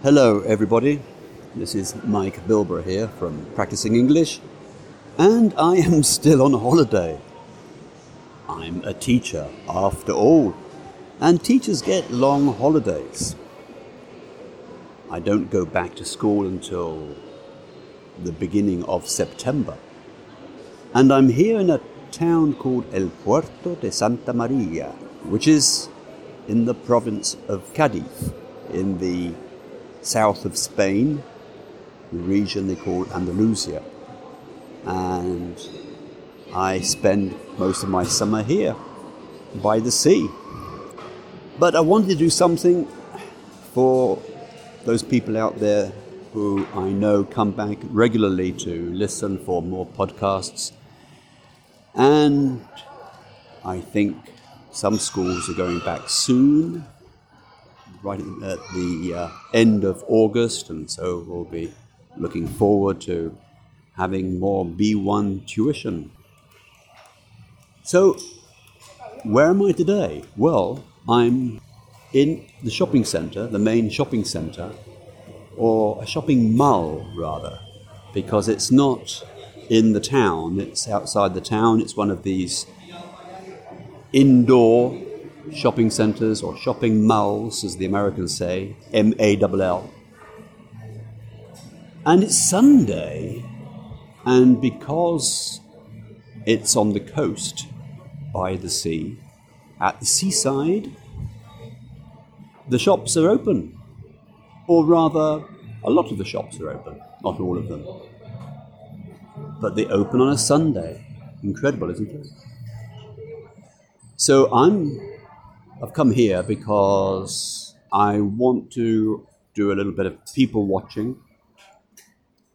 Hello, everybody. This is Mike Bilbrough here from Practising English, and I am still on holiday. I'm a teacher, after all, and teachers get long holidays. I don't go back to school until the beginning of September. And I'm here in a town called El Puerto de Santa Maria, which is in the province of Cadiz, in the south of Spain, the region they call Andalusia. And I spend most of my summer here by the sea. But I wanted to do something for those people out there who I know come back regularly to listen for more podcasts. And I think some schools are going back soon, right at the uh, end of August, and so we'll be looking forward to having more B1 tuition. So, where am I today? Well, I'm in the shopping centre, the main shopping centre, or a shopping mall rather, because it's not in the town, it's outside the town, it's one of these indoor shopping centres or shopping malls, as the Americans say, M A L L. And it's Sunday, and because it's on the coast by the sea, at the seaside, the shops are open. Or rather, a lot of the shops are open, not all of them. But they open on a Sunday. Incredible, isn't it? So I'm I've come here because I want to do a little bit of people watching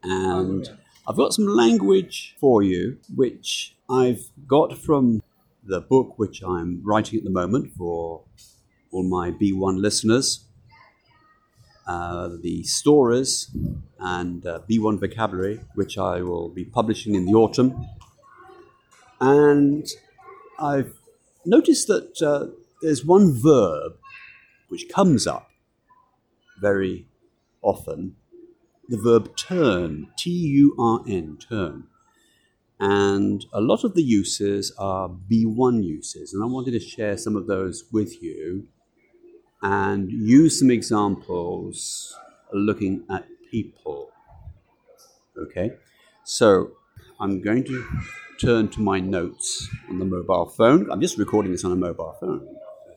and I've got some language for you which I've got from the book which I'm writing at the moment for all my B1 listeners. Uh, the stories and uh, B1 vocabulary, which I will be publishing in the autumn. And I've noticed that uh, there's one verb which comes up very often the verb turn, T U R N, turn. And a lot of the uses are B1 uses, and I wanted to share some of those with you and use some examples looking at people. Okay, so I'm going to turn to my notes on the mobile phone. I'm just recording this on a mobile phone,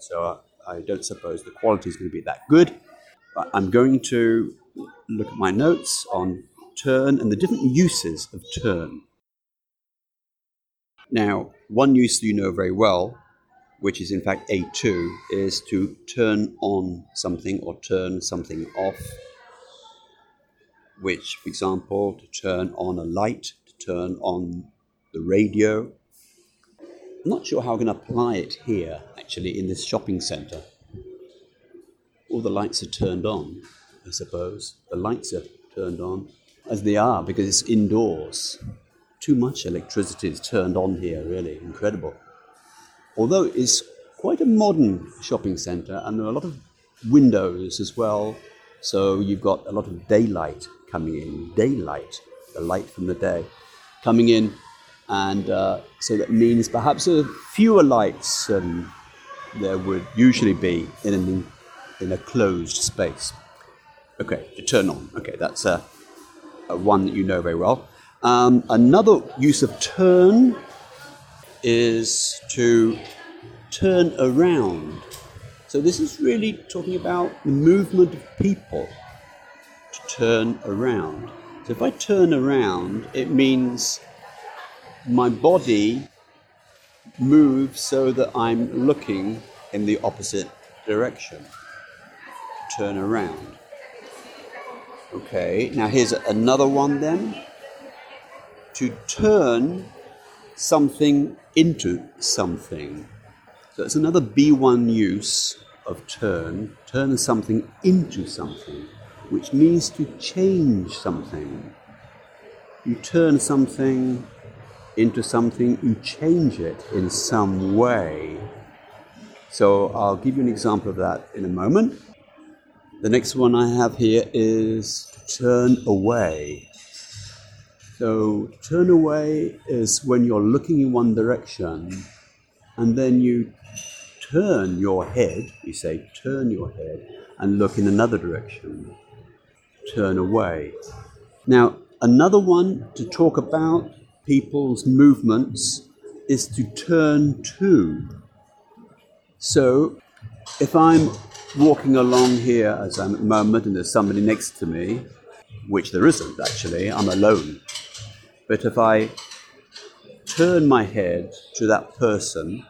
so I don't suppose the quality is going to be that good. But I'm going to look at my notes on turn and the different uses of turn. Now, one use you know very well which is in fact A2, is to turn on something or turn something off. Which, for example, to turn on a light, to turn on the radio. I'm not sure how I can apply it here, actually, in this shopping centre. All the lights are turned on, I suppose. The lights are turned on, as they are, because it's indoors. Too much electricity is turned on here, really. Incredible although it's quite a modern shopping centre and there are a lot of windows as well. So you've got a lot of daylight coming in, daylight, the light from the day coming in. And uh, so that means perhaps fewer lights than there would usually be in, an, in a closed space. Okay, to turn on. Okay, that's a, a one that you know very well. Um, another use of turn is to turn around. So, this is really talking about the movement of people to turn around. So, if I turn around, it means my body moves so that I'm looking in the opposite direction. Turn around. Okay, now here's another one then. To turn something into something. So it's another B1 use of turn, turn something into something, which means to change something. You turn something into something, you change it in some way. So I'll give you an example of that in a moment. The next one I have here is to turn away. So, turn away is when you're looking in one direction and then you turn your head, you say, turn your head and look in another direction. Turn away. Now, another one to talk about people's movements is to turn to. So, if I'm walking along here as I'm at the moment and there's somebody next to me, which there isn't actually, I'm alone. But if I turn my head to that person,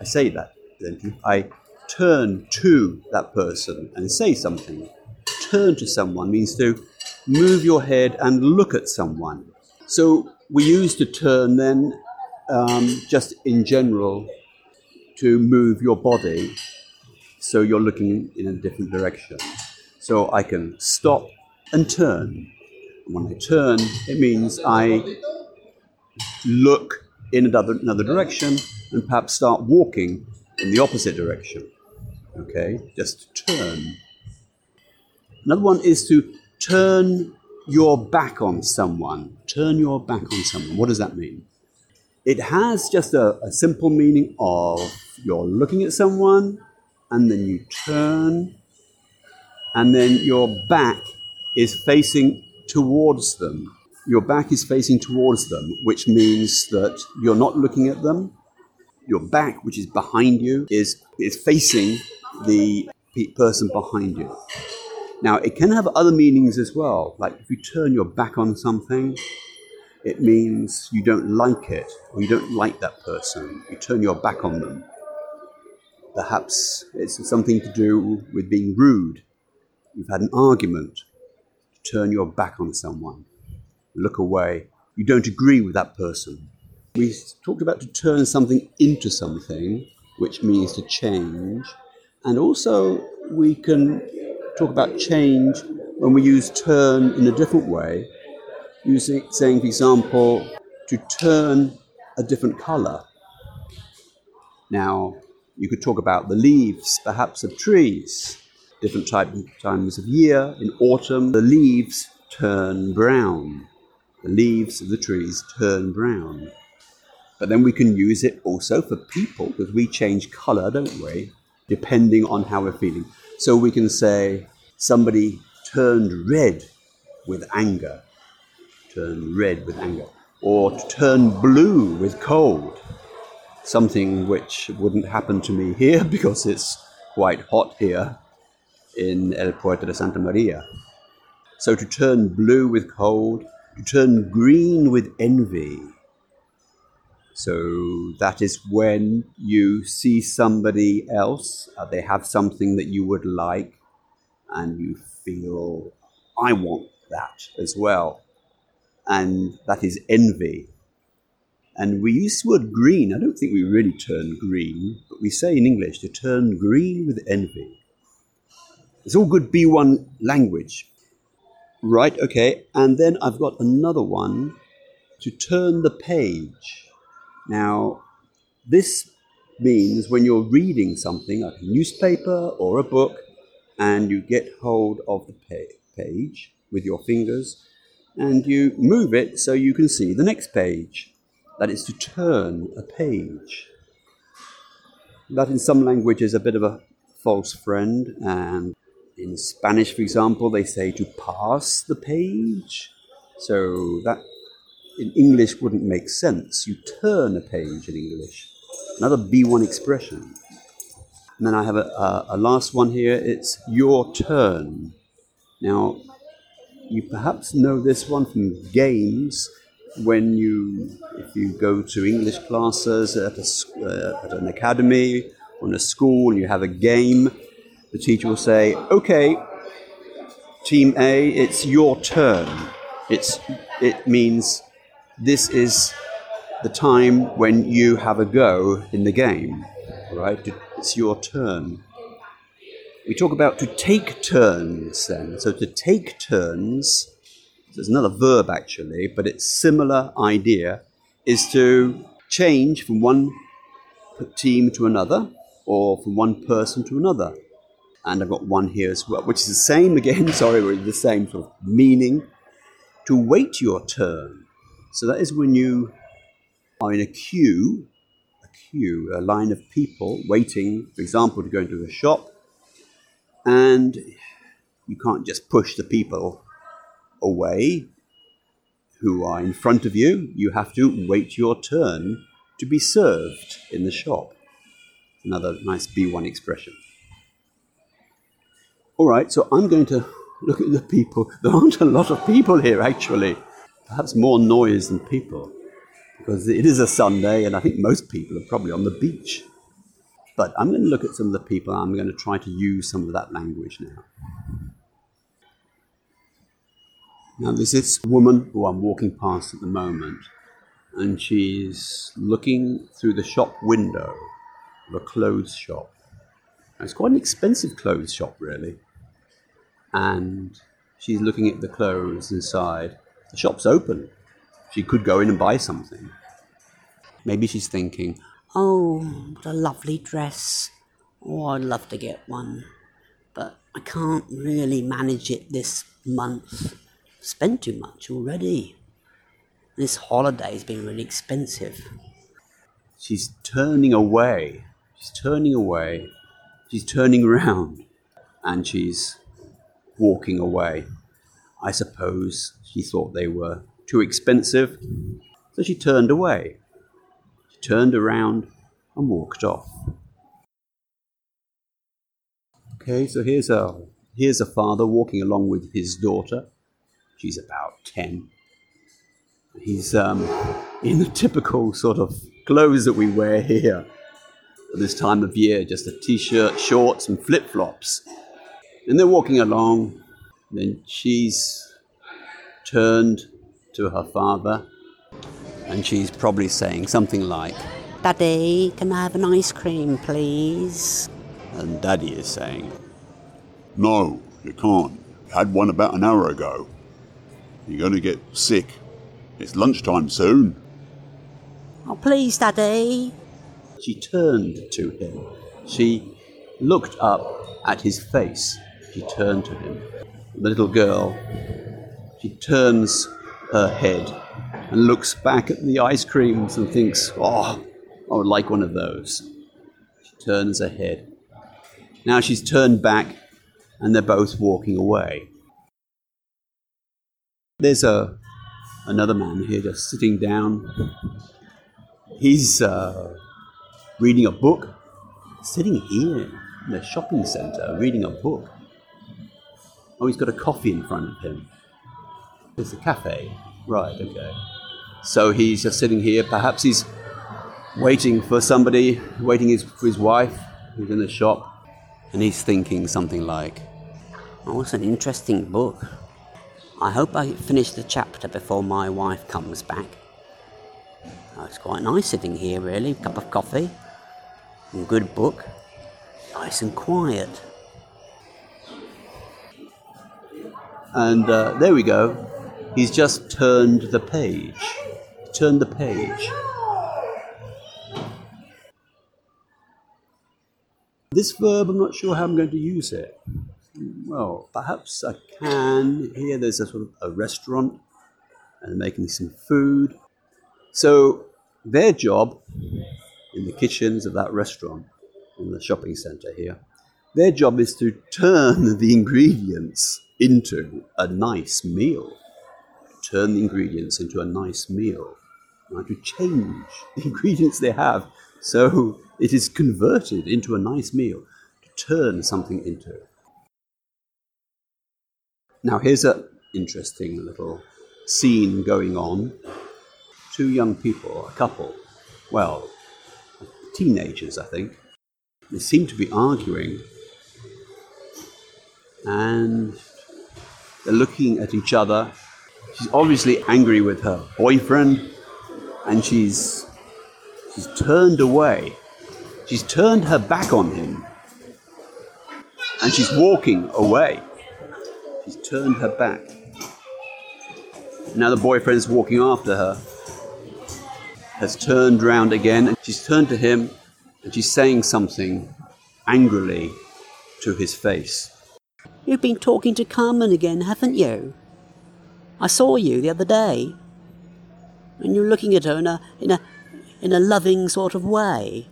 I say that, then I turn to that person and say something. Turn to someone means to move your head and look at someone. So we use to term then um, just in general to move your body so you're looking in a different direction. So I can stop and turn. When I turn, it means I look in another, another direction and perhaps start walking in the opposite direction. Okay, just turn. Another one is to turn your back on someone. Turn your back on someone. What does that mean? It has just a, a simple meaning of you're looking at someone and then you turn and then your back is facing towards them. Your back is facing towards them, which means that you're not looking at them. Your back, which is behind you, is, is facing the person behind you. Now, it can have other meanings as well. Like if you turn your back on something, it means you don't like it or you don't like that person. You turn your back on them. Perhaps it's something to do with being rude. You've had an argument. You Turn your back on someone. Look away. You don't agree with that person. We talked about to turn something into something, which means to change. And also, we can talk about change when we use turn in a different way, using saying, for example, to turn a different color. Now, you could talk about the leaves, perhaps, of trees. Different type, times of year. In autumn, the leaves turn brown. The leaves of the trees turn brown. But then we can use it also for people because we change color, don't we? Depending on how we're feeling. So we can say somebody turned red with anger, turn red with anger, or turn blue with cold, something which wouldn't happen to me here because it's quite hot here in El Puerto de Santa Maria. So to turn blue with cold, to turn green with envy, so that is when you see somebody else, uh, they have something that you would like, and you feel, I want that as well. And that is envy. And we use the word green. I don't think we really turn green, but we say in English to turn green with envy. It's all good B1 language. Right, okay. And then I've got another one to turn the page. Now, this means when you're reading something, like a newspaper or a book, and you get hold of the page with your fingers and you move it so you can see the next page. That is to turn a page. That in some languages is a bit of a false friend, and in Spanish, for example, they say to pass the page. So that in English wouldn't make sense. You turn a page in English. Another B1 expression. And then I have a, a, a last one here. It's your turn. Now, you perhaps know this one from games when you, if you go to English classes at, a, uh, at an academy or in a school and you have a game, the teacher will say, okay, team A, it's your turn. It's, it means this is the time when you have a go in the game, right? It's your turn. We talk about to take turns then. So to take turns, there's another verb actually, but it's similar idea, is to change from one team to another or from one person to another. And I've got one here as well, which is the same again, sorry, the same sort of meaning. To wait your turn. So that is when you are in a queue, a queue, a line of people waiting, for example, to go into a shop, and you can't just push the people away who are in front of you. You have to wait your turn to be served in the shop. Another nice B1 expression. All right, so I'm going to look at the people. There aren't a lot of people here, actually. Perhaps more noise than people, because it is a Sunday, and I think most people are probably on the beach. But I'm going to look at some of the people, and I'm going to try to use some of that language now. Now, there's this woman who I'm walking past at the moment, and she's looking through the shop window of a clothes shop. It's quite an expensive clothes shop, really. And she's looking at the clothes inside. The shop's open. She could go in and buy something. Maybe she's thinking, Oh, what a lovely dress. Oh, I'd love to get one. But I can't really manage it this month. Spent too much already. This holiday's been really expensive. she's turning away. She's turning away. She's turning round. And she's walking away. I suppose she thought they were too expensive. So she turned away. She turned around and walked off. Okay, so here's a here's a father walking along with his daughter. She's about ten. He's um, in the typical sort of clothes that we wear here at this time of year, just a t-shirt, shorts, and flip-flops. And they're walking along. Then she's turned to her father, and she's probably saying something like, Daddy, can I have an ice cream, please? and Daddy is saying, No, you can't. You had one about an hour ago. You're going to get sick. It's lunchtime soon. Oh, please, Daddy. She turned to him. She looked up at his face. She turned to him. The little girl, she turns her head and looks back at the ice creams and thinks, oh, I would like one of those. She turns her head. Now she's turned back and they're both walking away. There's a another man here just sitting down. He's uh, reading a book, sitting here in the shopping centre reading a book. Oh, he's got a coffee in front of him. It's a cafe. Right, okay. So he's just sitting here. Perhaps he's waiting for somebody, waiting his, for his wife who's in the shop. And he's thinking something like, Oh, it's an interesting book. I hope I finish the chapter before my wife comes back. Oh, it's quite nice sitting here, really. Cup of coffee, good book, nice and quiet. And uh, there we go. He's just turned the page. Turned the page. This verb, I'm not sure how I'm going to use it. Well, perhaps I can. Here there's a sort of a restaurant and making some food. So their job in the kitchens of that restaurant in the shopping centre here, their job is to turn the ingredients into a nice meal. Turn the ingredients into a nice meal. Right? To change the ingredients they have so it is converted into a nice meal. To turn something into. Now here's an interesting little scene going on. Two young people, a couple, well, teenagers, I think. They seem to be arguing, and they're looking at each other. She's obviously angry with her boyfriend, and she's she's turned away. She's turned her back on him, and she's walking away. She's turned her back. Now the boyfriend's walking after her. Has turned round again and she's turned to him and she's saying something angrily to his face. You've been talking to Carmen again, haven't you? I saw you the other day. And you're looking at her in a, in a, in a loving sort of way.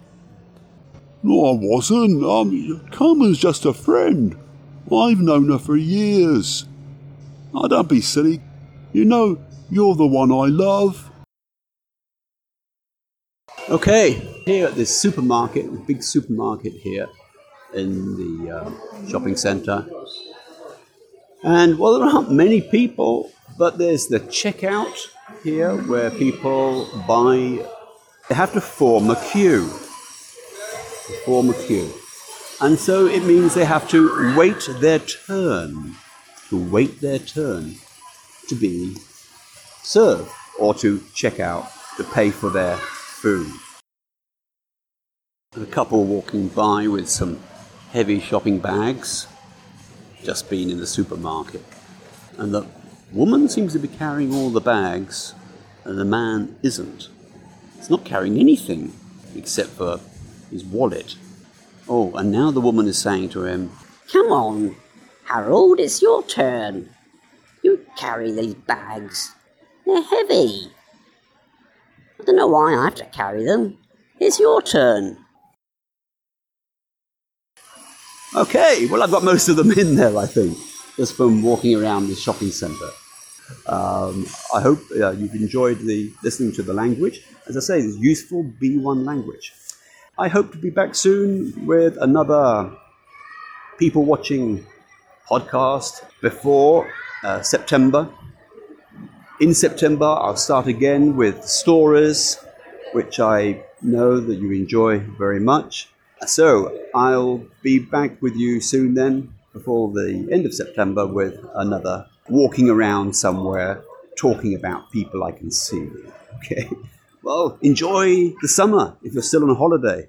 No, I wasn't. Um, Carmen's just a friend. I've known her for years. Oh, don't be silly. You know, you're the one I love. Okay, here at this supermarket, the big supermarket here in the uh, shopping centre. And well, there aren't many people, but there's the checkout here where people buy, they have to form a queue. Form a queue. And so it means they have to wait their turn, to wait their turn to be served or to check out, to pay for their food. A couple walking by with some heavy shopping bags, just been in the supermarket. And the woman seems to be carrying all the bags, and the man isn't. He's not carrying anything except for his wallet. Oh, and now the woman is saying to him, Come on, Harold, it's your turn. You carry these bags. They're heavy. I don't know why I have to carry them. It's your turn. Okay, well, I've got most of them in there, I think, just from walking around the shopping centre. Um, I hope uh, you've enjoyed the listening to the language. As I say, it's useful B1 language. I hope to be back soon with another people watching podcast before uh, September. In September, I'll start again with stories, which I know that you enjoy very much. So I'll be back with you soon then, before the end of September, with another walking around somewhere talking about people I can see. Okay. Well, enjoy the summer if you're still on a holiday.